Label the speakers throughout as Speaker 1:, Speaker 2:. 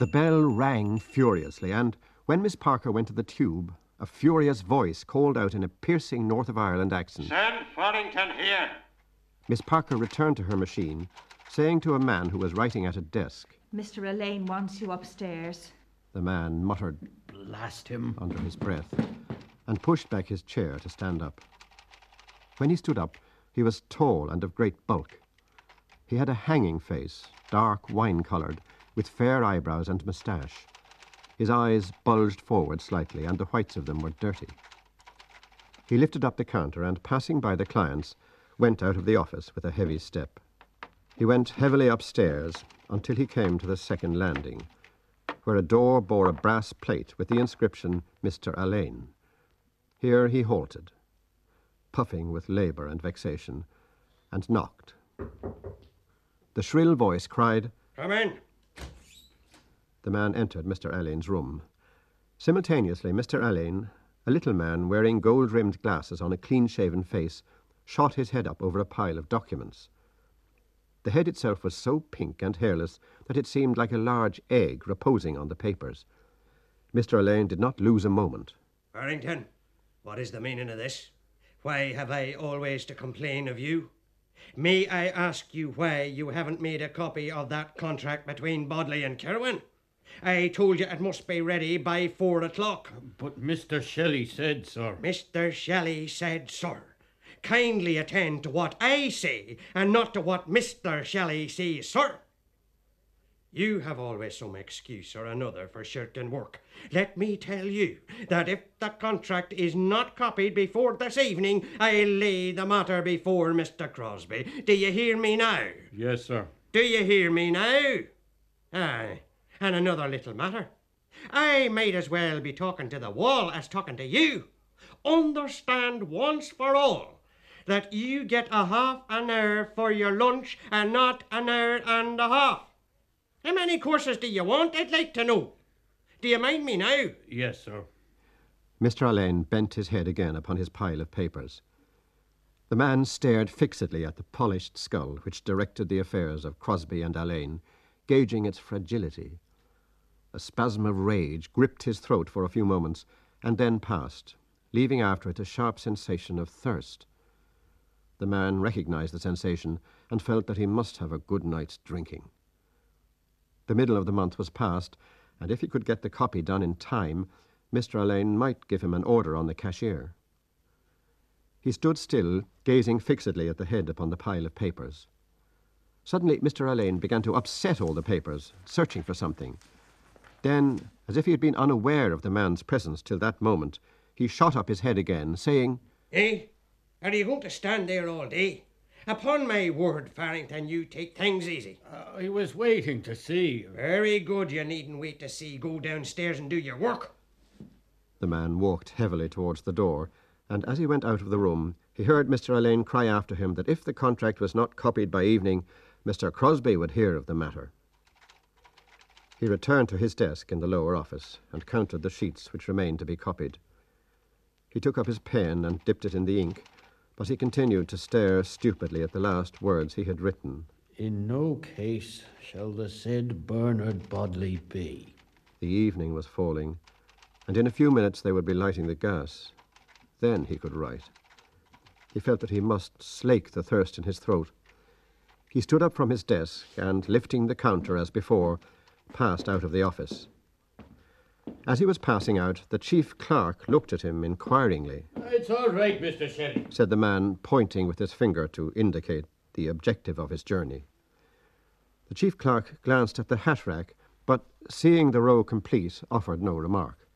Speaker 1: The bell rang furiously, and when Miss Parker went to the tube, a furious voice called out in a piercing North of Ireland accent.
Speaker 2: Send Farrington here.
Speaker 1: Miss Parker returned to her machine, saying to a man who was writing at a desk.
Speaker 3: Mr. Alleyne wants you upstairs.
Speaker 1: The man muttered
Speaker 4: Blast him.
Speaker 1: under his breath and pushed back his chair to stand up. When he stood up, he was tall and of great bulk. He had a hanging face, dark wine coloured, with fair eyebrows and moustache. His eyes bulged forward slightly, and the whites of them were dirty. He lifted up the counter and, passing by the clients, went out of the office with a heavy step. He went heavily upstairs until he came to the second landing, where a door bore a brass plate with the inscription Mr. Alleyne. Here he halted, puffing with labour and vexation, and knocked. The shrill voice cried,
Speaker 2: Come in.
Speaker 1: The man entered Mr. Alleyne's room. Simultaneously, Mr. Alleyne, a little man wearing gold rimmed glasses on a clean shaven face, shot his head up over a pile of documents. The head itself was so pink and hairless that it seemed like a large egg reposing on the papers. Mr. Alleyne did not lose a moment.
Speaker 2: Farrington, what is the meaning of this? Why have I always to complain of you? May I ask you why you haven't made a copy of that contract between Bodley and Kirwan? I told you it must be ready by four o'clock.
Speaker 4: But Mr. Shelley said, sir.
Speaker 2: Mr. Shelley said, sir, kindly attend to what I say and not to what Mr. Shelley says, sir. You have always some excuse or another for shirking work. Let me tell you that if the contract is not copied before this evening, I'll lay the matter before Mr. Crosby. Do you hear me now?
Speaker 4: Yes, sir.
Speaker 2: Do you hear me now? Aye, and another little matter. I might as well be talking to the wall as talking to you. Understand once for all that you get a half an hour for your lunch and not an hour and a half. How many courses do you want? I'd like to know. Do you mind me now?
Speaker 4: Yes, sir.
Speaker 1: Mr. Alleyne bent his head again upon his pile of papers. The man stared fixedly at the polished skull which directed the affairs of Crosby and Alleyne, gauging its fragility. A spasm of rage gripped his throat for a few moments and then passed, leaving after it a sharp sensation of thirst. The man recognized the sensation and felt that he must have a good night's drinking. The middle of the month was past, and if he could get the copy done in time, Mr. Alleyne might give him an order on the cashier. He stood still, gazing fixedly at the head upon the pile of papers. Suddenly, Mr. Alleyne began to upset all the papers, searching for something. Then, as if he had been unaware of the man's presence till that moment, he shot up his head again, saying,
Speaker 2: Eh? Are you going to stand there all day? Upon my word, Farrington, you take things easy.
Speaker 4: I was waiting to see you.
Speaker 2: Very good, you needn't wait to see. Go downstairs and do your work.
Speaker 1: The man walked heavily towards the door, and as he went out of the room, he heard Mr. Alleyne cry after him that if the contract was not copied by evening, Mr. Crosby would hear of the matter. He returned to his desk in the lower office and counted the sheets which remained to be copied. He took up his pen and dipped it in the ink, but he continued to stare stupidly at the last words he had written.
Speaker 4: In no case shall the said Bernard Bodley be.
Speaker 1: The evening was falling, and in a few minutes they would be lighting the gas. Then he could write. He felt that he must slake the thirst in his throat. He stood up from his desk and, lifting the counter as before, passed out of the office. As he was passing out, the chief clerk looked at him inquiringly.
Speaker 4: It's all right, Mr. Shelley.
Speaker 1: said the man, pointing with his finger to indicate the objective of his journey. The chief clerk glanced at the hat rack, but seeing the row complete, offered no remark.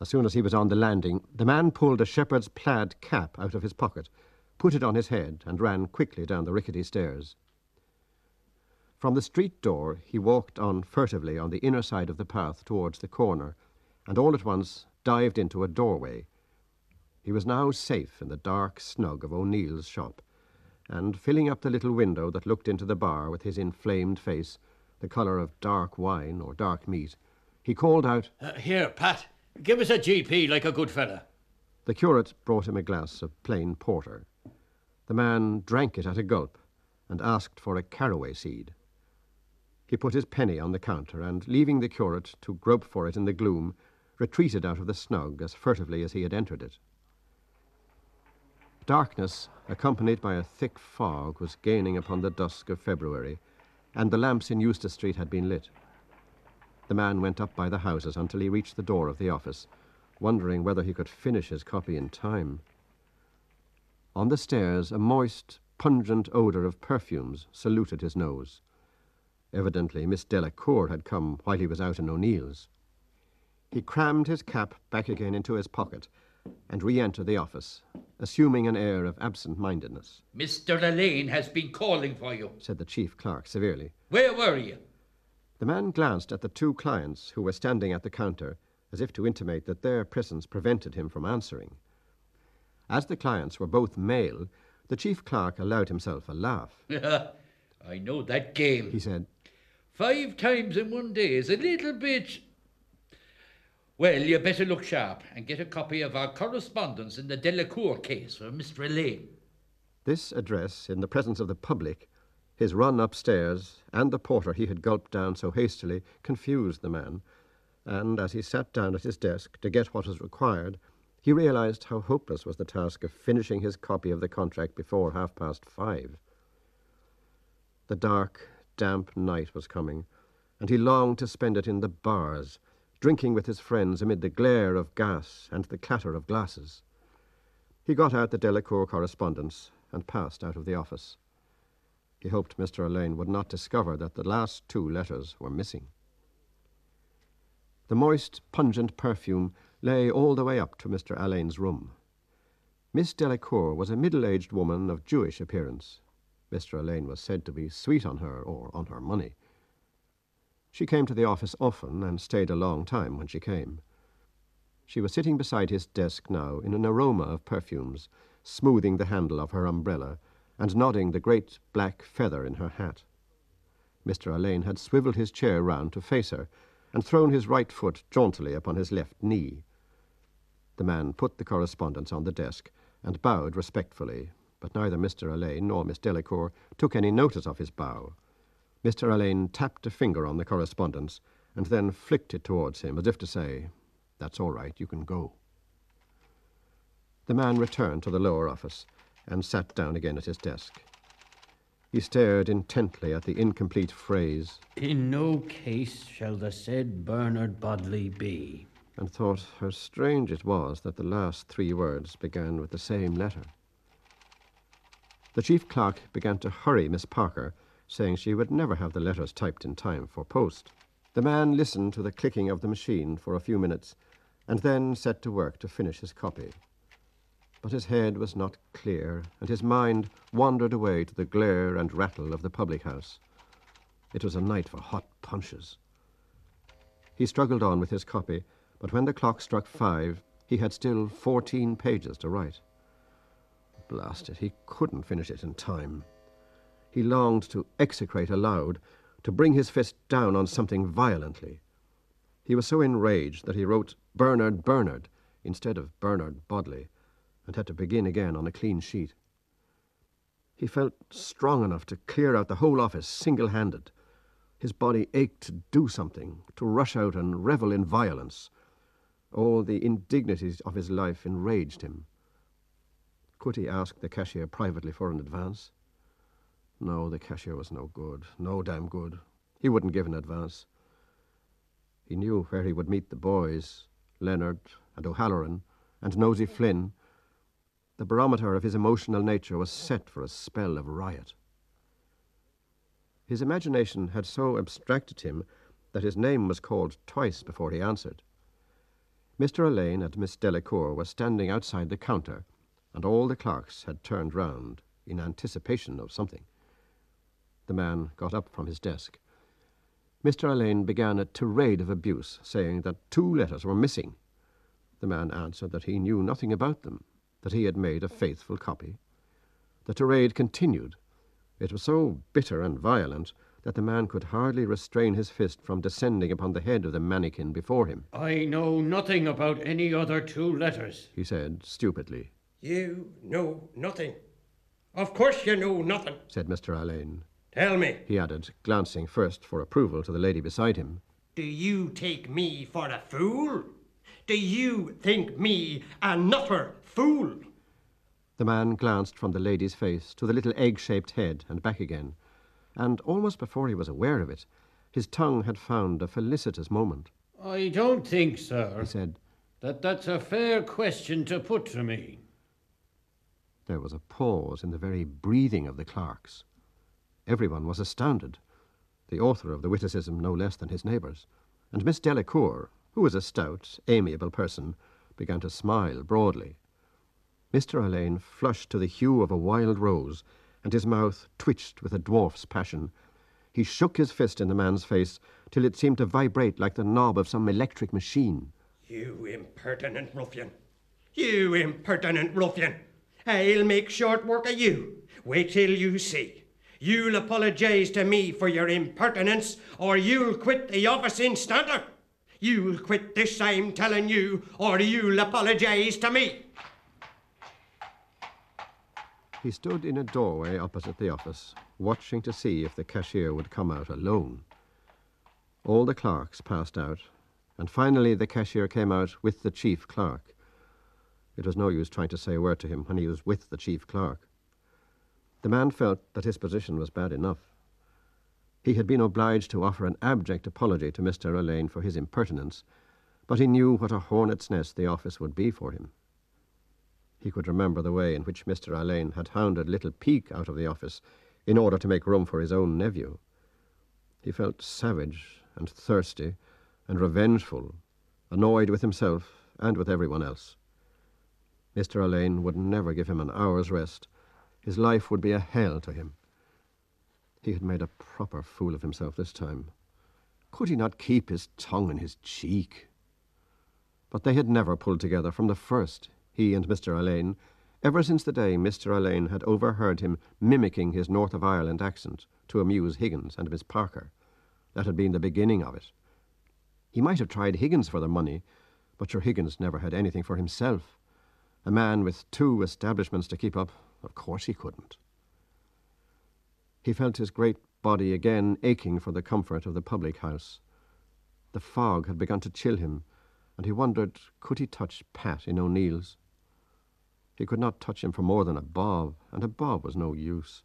Speaker 1: As soon as he was on the landing, the man pulled a shepherd's plaid cap out of his pocket, put it on his head, and ran quickly down the rickety stairs. From the street door, he walked on furtively on the inner side of the path towards the corner, and all at once dived into a doorway. He was now safe in the dark snug of O'Neill's shop, and filling up the little window that looked into the bar with his inflamed face, the colour of dark wine or dark meat, he called out,
Speaker 4: Uh, here, Pat, give us a GP like a good fella.
Speaker 1: The curate brought him a glass of plain porter. The man drank it at a gulp and asked for a caraway seed. He put his penny on the counter and, leaving the curate to grope for it in the gloom, retreated out of the snug as furtively as he had entered it. Darkness, accompanied by a thick fog, was gaining upon the dusk of February, and the lamps in Eustace Street had been lit. The man went up by the houses until he reached the door of the office, wondering whether he could finish his copy in time. On the stairs, a moist, pungent odour of perfumes saluted his nose. Evidently, Miss Delacour had come while he was out in O'Neill's. He crammed his cap back again into his pocket and re entered the office, assuming an air of absent mindedness,
Speaker 5: Mr. Alleyne has been calling for you.
Speaker 1: said the chief clerk severely.
Speaker 5: Where were you?
Speaker 1: The man glanced at the two clients who were standing at the counter as if to intimate that their presence prevented him from answering. As the clients were both male, the chief clerk allowed himself a laugh.
Speaker 5: I know that game.
Speaker 1: He said,
Speaker 5: Five times in one day is a little bit. Well, you better look sharp and get a copy of our correspondence in the Delacour case for Mr. Alleyne.
Speaker 1: This address, in the presence of the public, his run upstairs, and the porter he had gulped down so hastily, confused the man, and as he sat down at his desk to get what was required, he realized how hopeless was the task of finishing his copy of the contract before half past five. The dark, damp night was coming, and he longed to spend it in the bars, drinking with his friends amid the glare of gas and the clatter of glasses. He got out the Delacour correspondence and passed out of the office. He hoped Mr. Alleyne would not discover that the last two letters were missing. The moist, pungent perfume lay all the way up to Mr. Alleyne's room. Miss Delacour was a middle aged woman of Jewish appearance. Mr. Alleyne was said to be sweet on her or on her money. She came to the office often and stayed a long time when she came. She was sitting beside his desk now in an aroma of perfumes, smoothing the handle of her umbrella and nodding the great black feather in her hat. Mr. Alleyne had swivelled his chair round to face her and thrown his right foot jauntily upon his left knee. The man put the correspondence on the desk and bowed respectfully, but neither Mr. Alleyne nor Miss Delacour took any notice of his bow. Mr. Alleyne tapped a finger on the correspondence and then flicked it towards him as if to say, That's all right, you can go. The man returned to the lower office and sat down again at his desk. He stared intently at the incomplete phrase
Speaker 4: In no case shall the said Bernard Bodley be.
Speaker 1: and thought how strange it was that the last three words began with the same letter. The chief clerk began to hurry Miss Parker, saying she would never have the letters typed in time for post. The man listened to the clicking of the machine for a few minutes and then set to work to finish his copy. But his head was not clear, and his mind wandered away to the glare and rattle of the public house. It was a night for hot punches. He struggled on with his copy, but when the clock struck five, he had still fourteen pages to write. Blast it, he couldn't finish it in time. He longed to execrate aloud, to bring his fist down on something violently. He was so enraged that he wrote Bernard Bernard instead of Bernard Bodley, and had to begin again on a clean sheet. He felt strong enough to clear out the whole office single handed. His body ached to do something, to rush out and revel in violence. All the indignities of his life enraged him. Could he ask the cashier privately for an advance? No, the cashier was no good, no damn good. He wouldn't give an advance. He knew where he would meet the boys, Leonard and O'Halloran and Nosey Flynn. The barometer of his emotional nature was set for a spell of riot. His imagination had so abstracted him that his name was called twice before he answered. Mr. Alleyne and Miss Delacour were standing outside the counter, and all the clerks had turned round in anticipation of something. The man got up from his desk. Mr. Alleyne began a tirade of abuse, saying that two letters were missing. The man answered that he knew nothing about them, that he had made a faithful copy. The tirade continued. It was so bitter and violent that the man could hardly restrain his fist from descending upon the head of the mannikin before him.
Speaker 4: I know nothing about any other two letters.
Speaker 1: He said stupidly,
Speaker 2: You know nothing. Of course you know nothing.
Speaker 1: said Mr. Alleyne.
Speaker 2: Tell me,
Speaker 1: He added, glancing first for approval to the lady beside him.
Speaker 2: do you take me for a fool? Do you think me a nutter fool?
Speaker 1: The man glanced from the lady's face to the little egg shaped head and back again, and almost before he was aware of it, his tongue had found a felicitous moment.
Speaker 4: I don't think, sir,
Speaker 1: He said,
Speaker 4: that that's a fair question to put to me.
Speaker 1: There was a pause in the very breathing of the clerks. Everyone was astounded, the author of the witticism no less than his neighbours, and Miss Delacour, who was a stout, amiable person, began to smile broadly. Mr. Alleyne flushed to the hue of a wild rose, and his mouth twitched with a dwarf's passion. He shook his fist in the man's face till it seemed to vibrate like the knob of some electric machine.
Speaker 2: You impertinent ruffian. You impertinent ruffian. I'll make short work of you. Wait till you see. You'll apologize to me for your impertinence, or you'll quit the office instanter. You'll quit this, I'm telling you, or you'll apologize to me.
Speaker 1: He stood in a doorway opposite the office, watching to see if the cashier would come out alone. All the clerks passed out, and finally the cashier came out with the chief clerk. It was no use trying to say a word to him when he was with the chief clerk. The man felt that his position was bad enough. He had been obliged to offer an abject apology to Mr. Alleyne for his impertinence, but he knew what a hornet's nest the office would be for him. He could remember the way in which Mr. Alleyne had hounded little Peake out of the office in order to make room for his own nephew. He felt savage and thirsty and revengeful, annoyed with himself and with everyone else. Mr. Alleyne would never give him an hour's rest. His life would be a hell to him. He had made a proper fool of himself this time. Could he not keep his tongue in his cheek? But they had never pulled together from the first, he and Mr. Alleyne, ever since the day Mr. Alleyne had overheard him mimicking his North of Ireland accent to amuse Higgins and Miss Parker. That had been the beginning of it. He might have tried Higgins for the money, but sure Higgins never had anything for himself. A man with two establishments to keep up, of course he couldn't. He felt his great body again aching for the comfort of the public house. The fog had begun to chill him, and he wondered could he touch Pat in O'Neill's? He could not touch him for more than a bob, and a bob was no use.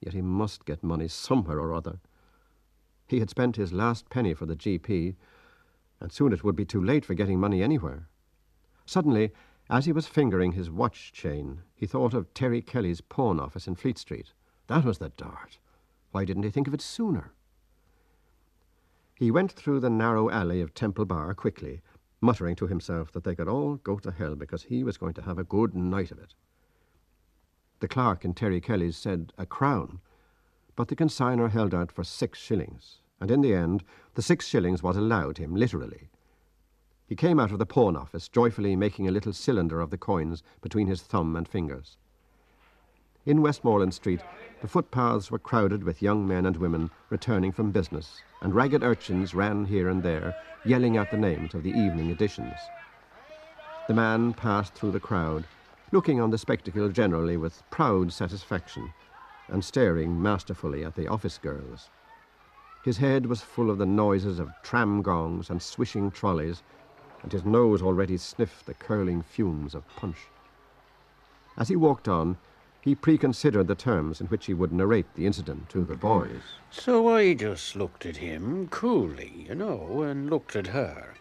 Speaker 1: Yet he must get money somewhere or other. He had spent his last penny for the GP, and soon it would be too late for getting money anywhere. Suddenly, as he was fingering his watch chain, he thought of Terry Kelly's pawn office in Fleet Street. That was the dart. Why didn't he think of it sooner? He went through the narrow alley of Temple Bar quickly, muttering to himself that they could all go to hell because he was going to have a good night of it. The clerk in Terry Kelly's said a crown, but the consigner held out for six shillings, and in the end the six shillings was allowed him, literally. He came out of the pawn office, joyfully making a little cylinder of the coins between his thumb and fingers. In Westmoreland Street, the footpaths were crowded with young men and women returning from business, and ragged urchins ran here and there, yelling out the names of the evening editions. The man passed through the crowd, looking on the spectacle generally with proud satisfaction, and staring masterfully at the office girls. His head was full of the noises of tram gongs and swishing trolleys, and his nose already sniffed the curling fumes of punch. As he walked on, he preconsidered the terms in which he would narrate the incident to the boys.
Speaker 4: So I just looked at him coolly, you know, and looked at her.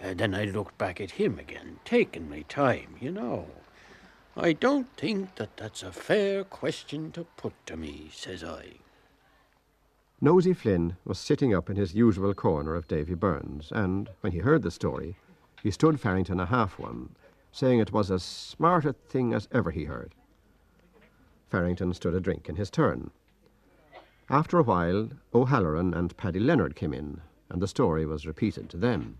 Speaker 4: And then I looked back at him again, taking my time, you know. I don't think that that's a fair question to put to me, says I.
Speaker 1: Nosey Flynn was sitting up in his usual corner of Davy Byrne's, and when he heard the story, he stood Farrington a half one, saying it was as smart a thing as ever he heard. Farrington stood a drink in his turn. After a while, O'Halloran and Paddy Leonard came in, and the story was repeated to them.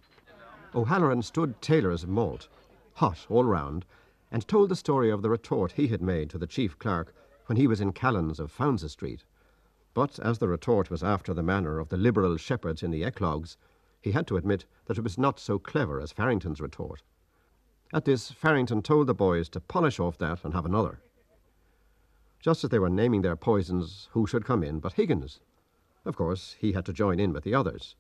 Speaker 1: O'Halloran stood Taylor's malt, hot all round, and told the story of the retort he had made to the chief clerk when he was in Callan's of Fownes's Street. But as the retort was after the manner of the liberal shepherds in the eclogues, he had to admit that it was not so clever as Farrington's retort. At this, Farrington told the boys to polish off that and have another. Just as they were naming their poisons, who should come in but Higgins? Of course, he had to join in with the others.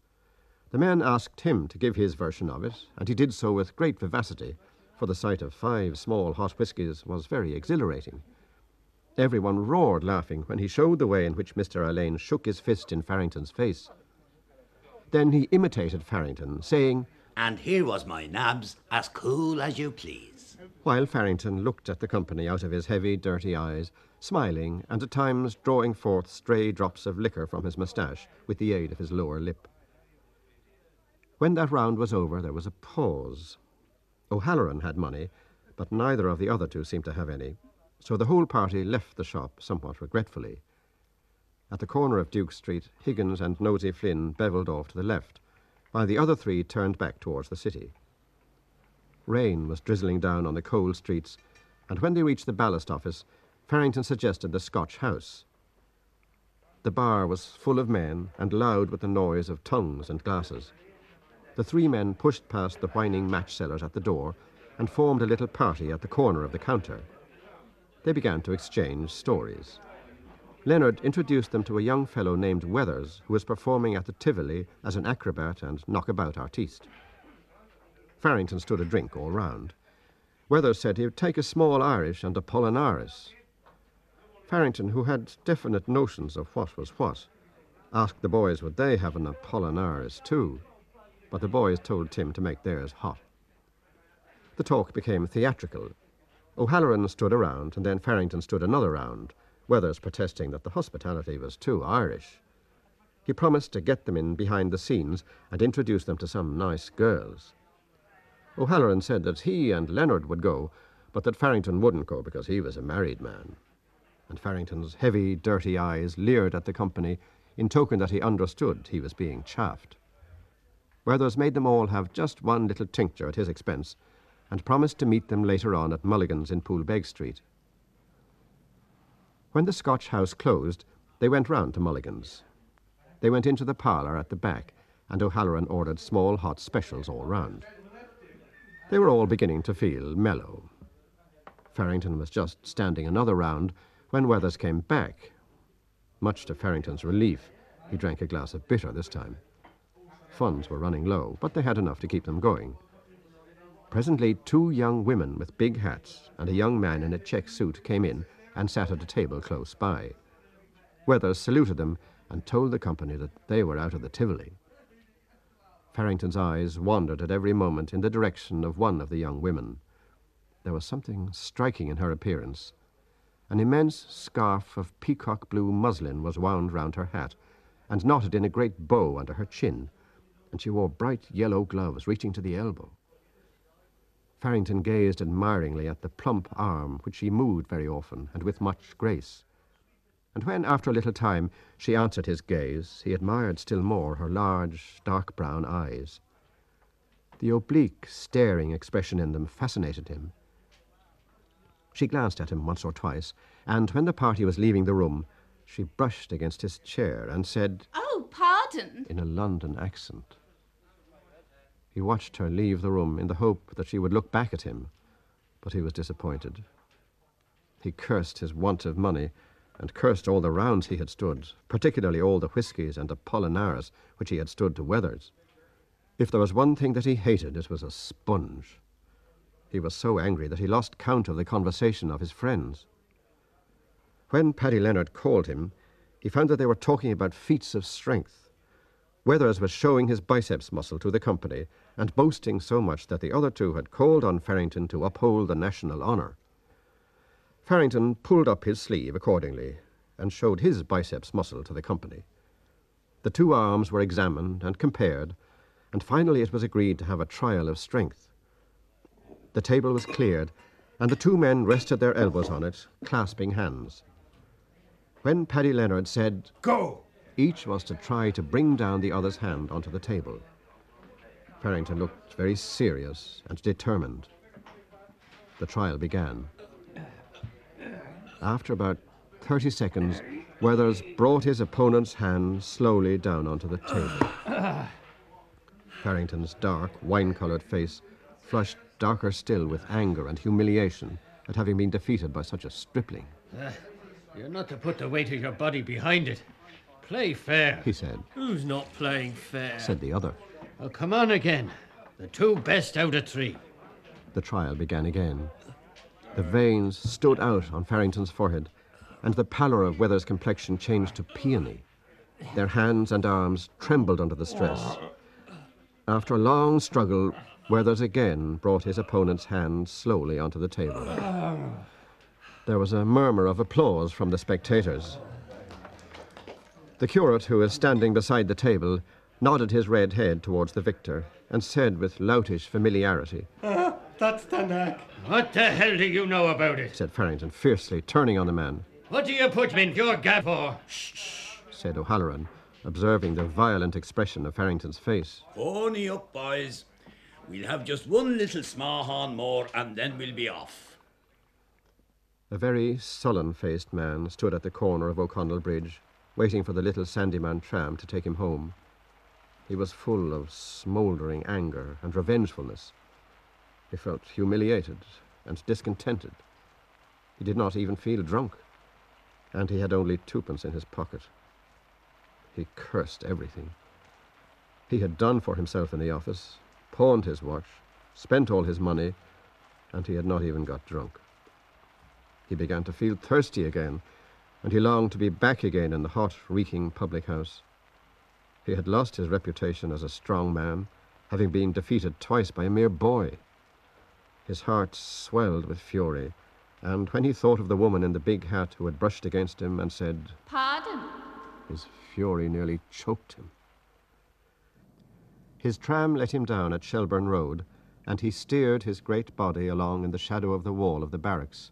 Speaker 1: The men asked him to give his version of it, and he did so with great vivacity, for the sight of five small hot whiskies was very exhilarating. Everyone roared laughing when he showed the way in which Mr. Alleyne shook his fist in Farrington's face. Then he imitated Farrington, saying,
Speaker 6: And here was my nabs, as cool as you please.
Speaker 1: while Farrington looked at the company out of his heavy, dirty eyes, smiling and at times drawing forth stray drops of liquor from his moustache with the aid of his lower lip. When that round was over, there was a pause. O'Halloran had money, but neither of the other two seemed to have any, so the whole party left the shop somewhat regretfully. At the corner of Duke Street, Higgins and Nosey Flynn bevelled off to the left, while the other three turned back towards the city. Rain was drizzling down on the cold streets, and when they reached the ballast office, Farrington suggested the Scotch House. The bar was full of men and loud with the noise of tongues and glasses. The three men pushed past the whining match sellers at the door and formed a little party at the corner of the counter. They began to exchange stories. Leonard introduced them to a young fellow named Weathers, who was performing at the Tivoli as an acrobat and knockabout artiste. Farrington stood a drink all round. Weathers said he would take a small Irish and Apollinaris. Farrington, who had definite notions of what was what, asked the boys would they have an Apollinaris too, but the boys told Tim to make theirs hot. The talk became theatrical. O'Halloran stood a round, and then Farrington stood another round, Weathers protesting that the hospitality was too Irish. He promised to get them in behind the scenes and introduce them to some nice girls. O'Halloran said that he and Leonard would go, but that Farrington wouldn't go because he was a married man. And Farrington's heavy, dirty eyes leered at the company in token that he understood he was being chaffed. Weathers made them all have just one little tincture at his expense and promised to meet them later on at Mulligan's in Poolbeg Street. When the Scotch house closed, they went round to Mulligan's. They went into the parlour at the back, and O'Halloran ordered small hot specials all round. They were all beginning to feel mellow. Farrington was just standing another round when Weathers came back. Much to Farrington's relief, he drank a glass of bitter this time. Funds were running low, but they had enough to keep them going. Presently, two young women with big hats and a young man in a check suit came in and sat at a table close by. Weathers saluted them and told the company that they were out of the Tivoli. Farrington's eyes wandered at every moment in the direction of one of the young women. There was something striking in her appearance. An immense scarf of peacock blue muslin was wound round her hat and knotted in a great bow under her chin, and she wore bright yellow gloves reaching to the elbow. Farrington gazed admiringly at the plump arm, which she moved very often and with much grace. And when, after a little time, she answered his gaze, he admired still more her large, dark brown eyes. The oblique, staring expression in them fascinated him. She glanced at him once or twice, and when the party was leaving the room, she brushed against his chair and said,
Speaker 7: Oh, pardon.
Speaker 1: in a London accent. He watched her leave the room in the hope that she would look back at him, but he was disappointed. He cursed his want of money and cursed all the rounds he had stood, particularly all the whiskies and Apollinaris which he had stood to Weathers. If there was one thing that he hated, it was a sponge. He was so angry that he lost count of the conversation of his friends. When Paddy Leonard called him, he found that they were talking about feats of strength. Weathers was showing his biceps muscle to the company and boasting so much that the other two had called on Farrington to uphold the national honour. Farrington pulled up his sleeve accordingly and showed his biceps muscle to the company. The two arms were examined and compared, and finally it was agreed to have a trial of strength. The table was cleared, and the two men rested their elbows on it, clasping hands. When Paddy Leonard said,
Speaker 2: Go!
Speaker 1: each was to try to bring down the other's hand onto the table. Farrington looked very serious and determined. The trial began. After about 30 seconds, Weathers brought his opponent's hand slowly down onto the table. Farrington's dark, wine coloured face flushed darker still with anger and humiliation at having been defeated by such a stripling.
Speaker 4: Uh, you're not to put the weight of your body behind it. Play fair.
Speaker 1: He said,
Speaker 4: Who's not playing fair?
Speaker 1: said the other.
Speaker 4: Oh, come on again. The two best out of three.
Speaker 1: The trial began again. The veins stood out on Farrington's forehead, and the pallor of Weathers' complexion changed to peony. Their hands and arms trembled under the stress. After a long struggle, Weathers again brought his opponent's hand slowly onto the table. There was a murmur of applause from the spectators. The curate, who was standing beside the table, nodded his red head towards the victor and said with loutish familiarity, Ah,
Speaker 2: That's the knack.
Speaker 4: What the hell do you know about it?
Speaker 1: said Farrington fiercely, turning on the man.
Speaker 4: What do you put me in your gap for?
Speaker 1: said O'Halloran, observing the violent expression of Farrington's face.
Speaker 7: Pony up, boys. We'll have just one little smahan more and then we'll be off.
Speaker 1: A very sullen faced man stood at the corner of O'Connell Bridge, waiting for the little Sandymount tram to take him home. He was full of smouldering anger and revengefulness. He felt humiliated and discontented. He did not even feel drunk, and he had only twopence in his pocket. He cursed everything. He had done for himself in the office, pawned his watch, spent all his money, and he had not even got drunk. He began to feel thirsty again, and he longed to be back again in the hot, reeking public house. He had lost his reputation as a strong man, having been defeated twice by a mere boy. His heart swelled with fury, and when he thought of the woman in the big hat who had brushed against him and said,
Speaker 3: Pardon?
Speaker 1: his fury nearly choked him. His tram let him down at Shelburne Road, and he steered his great body along in the shadow of the wall of the barracks.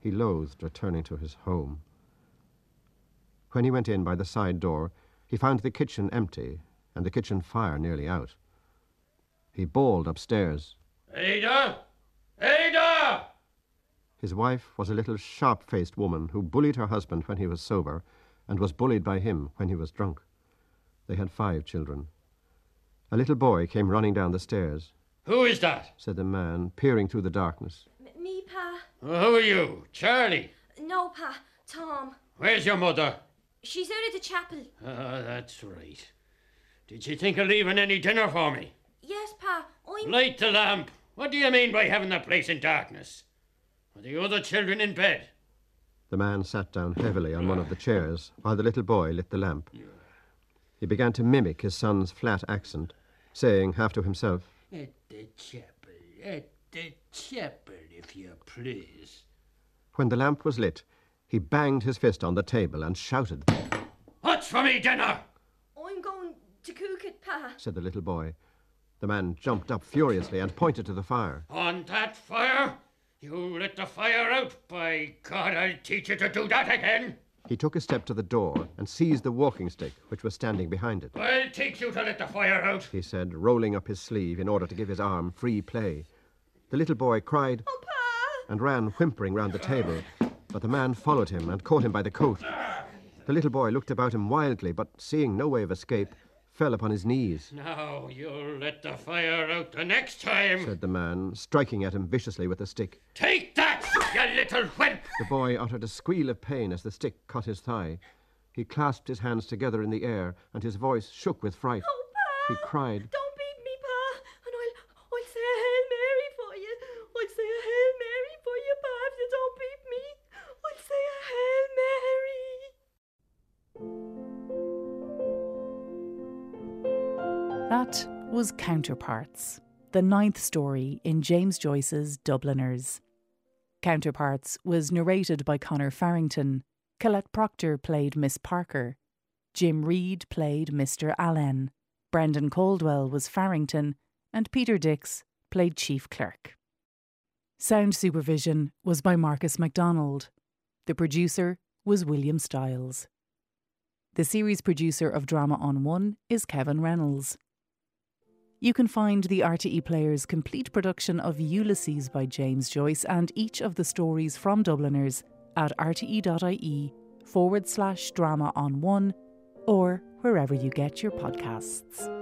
Speaker 1: He loathed returning to his home. When he went in by the side door, he found the kitchen empty and the kitchen fire nearly out. He bawled upstairs.
Speaker 4: Ada! Ada!
Speaker 1: His wife was a little sharp faced woman who bullied her husband when he was sober and was bullied by him when he was drunk. They had five children. A little boy came running down the stairs,
Speaker 4: Who is that?
Speaker 1: said the man, peering through the darkness.
Speaker 8: M- me, Pa.
Speaker 4: Who are you? Charlie?
Speaker 8: No, Pa. Tom.
Speaker 4: Where's your mother?
Speaker 8: She's out at the chapel.
Speaker 4: Ah, that's right. Did she think of leaving any dinner for me?
Speaker 8: Yes, Pa. I'm.
Speaker 4: Light the lamp. What do you mean by having the place in darkness? Are the other children in bed?
Speaker 1: The man sat down heavily on one of the chairs while the little boy lit the lamp. He began to mimic his son's flat accent, saying half to himself,
Speaker 4: At the chapel, at the chapel, if you please.
Speaker 1: When the lamp was lit, he banged his fist on the table and shouted,
Speaker 4: What's for me dinner?
Speaker 8: I'm going to cook it, Pa.
Speaker 1: said the little boy. The man jumped up furiously and pointed to the fire.
Speaker 4: On that fire? You lit the fire out. By God, I'll teach you to do that again.
Speaker 1: He took a step to the door and seized the walking stick which was standing behind it.
Speaker 4: I'll teach you to let the fire out.
Speaker 1: He said, rolling up his sleeve in order to give his arm free play. The little boy cried
Speaker 8: Oh, Pa.
Speaker 1: and ran whimpering round the table, but the man followed him and caught him by the coat. The little boy looked about him wildly, but seeing no way of escape, fell upon his knees,
Speaker 4: Now you'll let the fire out the next time.
Speaker 1: said the man, striking at him viciously with the stick.
Speaker 4: Take that, you little whelp!
Speaker 1: The boy uttered a squeal of pain as the stick cut his thigh. He clasped his hands together in the air, and his voice shook with fright.
Speaker 8: Oh, Pa.
Speaker 1: He cried,
Speaker 8: Don't
Speaker 9: was Counterparts, the ninth story in James Joyce's Dubliners. Counterparts was narrated by Connor Farrington. Colette Proctor played Miss Parker. Jim Reed played Mr. Alleyne. Brendan Caldwell was Farrington, and Peter Dix played Chief Clerk. Sound supervision was by Marcus MacDonald. The producer was William Stiles. The series producer of Drama on One is Kevin Reynolds. You can find the RTE Player's complete production of Ulysses by James Joyce and each of the stories from Dubliners at rte.ie forward slash drama on one or wherever you get your podcasts.